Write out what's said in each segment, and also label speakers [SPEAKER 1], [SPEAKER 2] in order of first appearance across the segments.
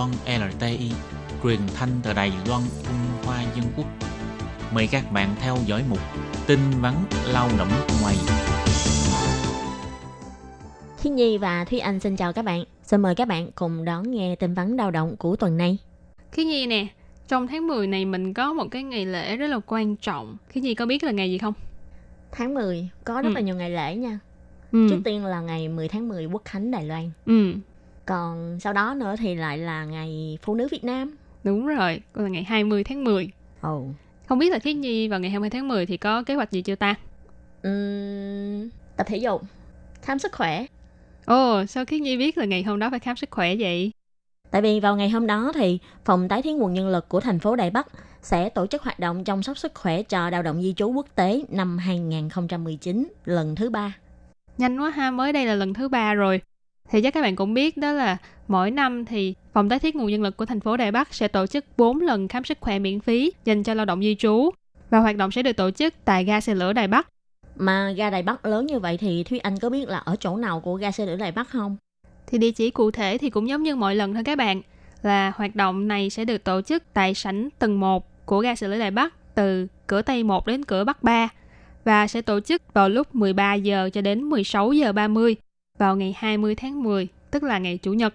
[SPEAKER 1] Loan LTI, truyền thanh từ Đài Loan, Trung Hoa Dân Quốc. Mời các bạn theo dõi mục tin vắn lao động ngoài.
[SPEAKER 2] Thiên Nhi và Thúy Anh xin chào các bạn. Xin mời các bạn cùng đón nghe tin vắn lao động của tuần này.
[SPEAKER 3] Khi Nhi nè, trong tháng 10 này mình có một cái ngày lễ rất là quan trọng. Khi Nhi có biết là ngày gì không?
[SPEAKER 2] Tháng 10 có rất
[SPEAKER 3] Ừ.
[SPEAKER 2] là nhiều ngày lễ nha.
[SPEAKER 3] Ừ.
[SPEAKER 2] Trước tiên là ngày 10 tháng 10 Quốc khánh Đài Loan.
[SPEAKER 3] Ừ,
[SPEAKER 2] Còn sau đó nữa thì lại là ngày Phụ nữ Việt Nam.
[SPEAKER 3] đúng rồi, là ngày 20 tháng 10.
[SPEAKER 2] Ồ.
[SPEAKER 3] Không biết là Khiết Nhi vào ngày 20 tháng 10 thì có kế hoạch gì chưa ta?
[SPEAKER 2] Ừm, tập thể dục, khám sức khỏe.
[SPEAKER 3] Ồ, sao Khiết Nhi biết là ngày hôm đó phải khám sức khỏe vậy?
[SPEAKER 2] Tại vì vào ngày hôm đó thì Phòng Tái thiết nguồn nhân lực của thành phố Đài Bắc sẽ tổ chức hoạt động chăm sóc sức khỏe cho lao động di trú quốc tế năm 2019 lần thứ ba.
[SPEAKER 3] Nhanh quá ha, mới đây là lần thứ ba rồi. Thì chắc các bạn cũng biết đó là mỗi năm thì Phòng tái thiết nguồn nhân lực của thành phố Đài Bắc sẽ tổ chức 4 lần khám sức khỏe miễn phí dành cho lao động di trú. Và hoạt động sẽ được tổ chức tại ga xe lửa Đài Bắc.
[SPEAKER 2] Mà ga Đài Bắc lớn như vậy thì Thúy Anh có biết là ở chỗ nào của ga xe lửa Đài Bắc không?
[SPEAKER 3] Thì địa chỉ cụ thể thì cũng giống như mọi lần thôi các bạn. Là hoạt động này sẽ được tổ chức tại sảnh tầng 1 của ga xe lửa Đài Bắc từ cửa Tây 1 đến cửa Bắc 3 và sẽ tổ chức vào lúc 13 giờ cho đến 16 giờ 30 vào ngày 20 tháng 10, tức là ngày Chủ nhật.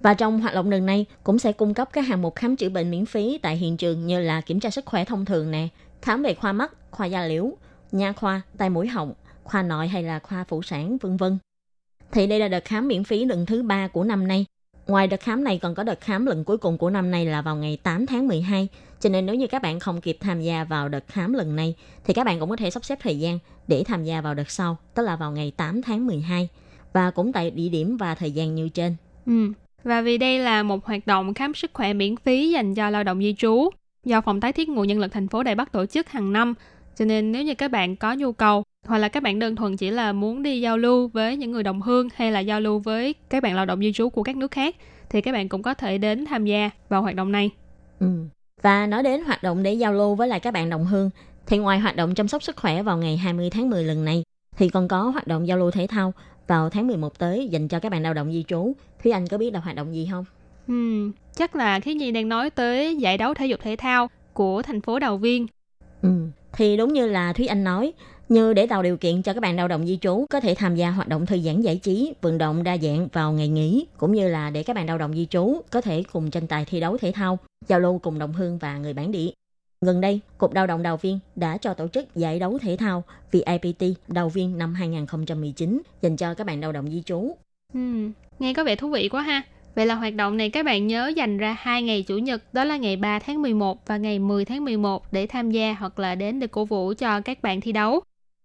[SPEAKER 2] Và trong hoạt động lần này cũng sẽ cung cấp các hạng mục khám chữa bệnh miễn phí tại hiện trường như là kiểm tra sức khỏe thông thường nè, khám về khoa mắt, khoa da liễu, nha khoa, tai mũi họng, khoa nội hay là khoa phụ sản vân vân. Thì đây là đợt khám miễn phí lần thứ ba của năm nay. Ngoài đợt khám này còn có đợt khám lần cuối cùng của năm nay là vào ngày 8 tháng 12. Cho nên nếu như các bạn không kịp tham gia vào đợt khám lần này thì các bạn cũng có thể sắp xếp thời gian để tham gia vào đợt sau, tức là vào ngày 8 tháng 12 và cũng tại địa điểm và thời gian như trên.
[SPEAKER 3] Ừ. Và vì đây là một hoạt động khám sức khỏe miễn phí dành cho lao động di trú do Phòng tái thiết nguồn nhân lực thành phố Đài Bắc tổ chức hàng năm. Cho nên nếu như các bạn có nhu cầu hoặc là các bạn đơn thuần chỉ là muốn đi giao lưu với những người đồng hương hay là giao lưu với các bạn lao động di trú của các nước khác thì các bạn cũng có thể đến tham gia vào hoạt động này.
[SPEAKER 2] Ừ. Và nói đến hoạt động để giao lưu với lại các bạn đồng hương, thì ngoài hoạt động chăm sóc sức khỏe vào ngày 20 tháng 10 lần này, thì còn có hoạt động giao lưu thể thao vào tháng 11 tới dành cho các bạn lao động di trú. Thúy Anh có biết là hoạt động gì không?
[SPEAKER 3] Hmm, chắc là Khí Nhi đang nói tới giải đấu thể dục thể thao của thành phố Đào Viên.
[SPEAKER 2] Ừ. Thì đúng như là Thúy Anh nói, như để tạo điều kiện cho các bạn lao động di trú có thể tham gia hoạt động thư giãn giải trí, vận động đa dạng vào ngày nghỉ, cũng như là để các bạn lao động di trú có thể cùng tranh tài thi đấu thể thao, giao lưu cùng đồng hương và người bản địa. Gần đây, Cục Đào động Đào Viên đã cho tổ chức giải đấu thể thao VIPT Đào Viên năm 2019 dành cho các bạn Đào động di trú.
[SPEAKER 3] Ừ, nghe có vẻ thú vị quá ha. Vậy là hoạt động này các bạn nhớ dành ra hai ngày Chủ nhật, đó là ngày 3 tháng 11 và ngày 10 tháng 11 để tham gia hoặc là đến để cổ vũ cho các bạn thi đấu.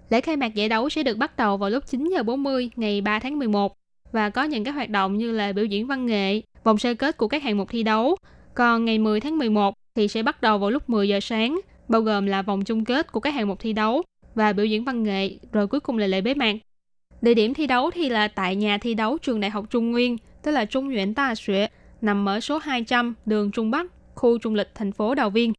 [SPEAKER 3] Lễ khai mạc giải đấu sẽ được bắt đầu vào lúc 9 giờ 40 ngày 3 tháng 11 và có những cái hoạt động như là biểu diễn văn nghệ, vòng sơ kết của các hạng mục thi đấu. Còn ngày 10 tháng 11 thì sẽ bắt đầu vào lúc 10 giờ sáng, bao gồm là vòng chung kết của các hạng mục thi đấu và biểu diễn văn nghệ, rồi cuối cùng là lễ bế mạc. Địa điểm thi đấu thì là tại nhà thi đấu trường Đại học Trung Nguyên, tức là Trung Nguyễn Ta Xuế, nằm ở số 200 đường Trung Bắc, khu trung lịch thành phố Đào Viên.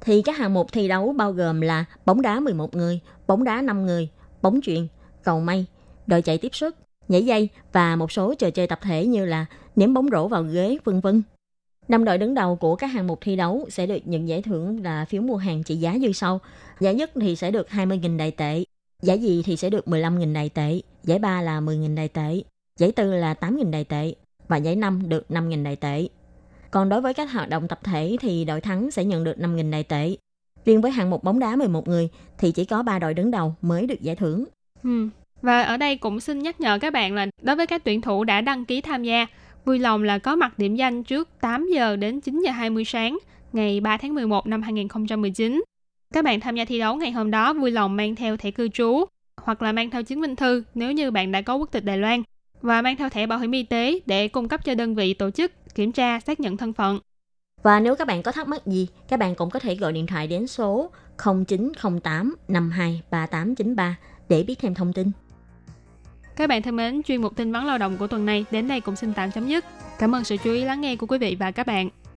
[SPEAKER 2] Thì các hạng mục thi đấu bao gồm là bóng đá 11 người, bóng đá 5 người, bóng chuyền, cầu mây, đội chạy tiếp sức, nhảy dây và một số trò chơi tập thể như là ném bóng rổ vào ghế, vân vân. Năm đội đứng đầu của các hạng mục thi đấu sẽ được nhận giải thưởng là phiếu mua hàng trị giá như sau. Giải nhất thì sẽ được 20.000 đại tệ, giải nhì thì sẽ được 15.000 đại tệ, giải ba là 10.000 đại tệ, giải tư là 8.000 đại tệ và giải năm được 5.000 đại tệ. Còn đối với các hoạt động tập thể thì đội thắng sẽ nhận được 5.000 đại tệ. Riêng với hạng mục bóng đá 11 người thì chỉ có 3 đội đứng đầu mới được giải thưởng.
[SPEAKER 3] Ừ. Và ở đây cũng xin nhắc nhở các bạn là đối với các tuyển thủ đã đăng ký tham gia, vui lòng là có mặt điểm danh trước 8 giờ đến 9 giờ 20 sáng ngày 3 tháng 11 năm 2019. Các bạn tham gia thi đấu ngày hôm đó vui lòng mang theo thẻ cư trú hoặc là mang theo chứng minh thư nếu như bạn đã có quốc tịch Đài Loan và mang theo thẻ bảo hiểm y tế để cung cấp cho đơn vị tổ chức kiểm tra xác nhận thân phận.
[SPEAKER 2] Và nếu các bạn có thắc mắc gì, các bạn cũng có thể gọi điện thoại đến số 0908 52 3893 để biết thêm thông tin.
[SPEAKER 3] Các bạn thân mến, chuyên mục tin vấn lao động của tuần này đến đây cũng xin tạm chấm dứt. Cảm ơn sự chú ý lắng nghe của quý vị và các bạn.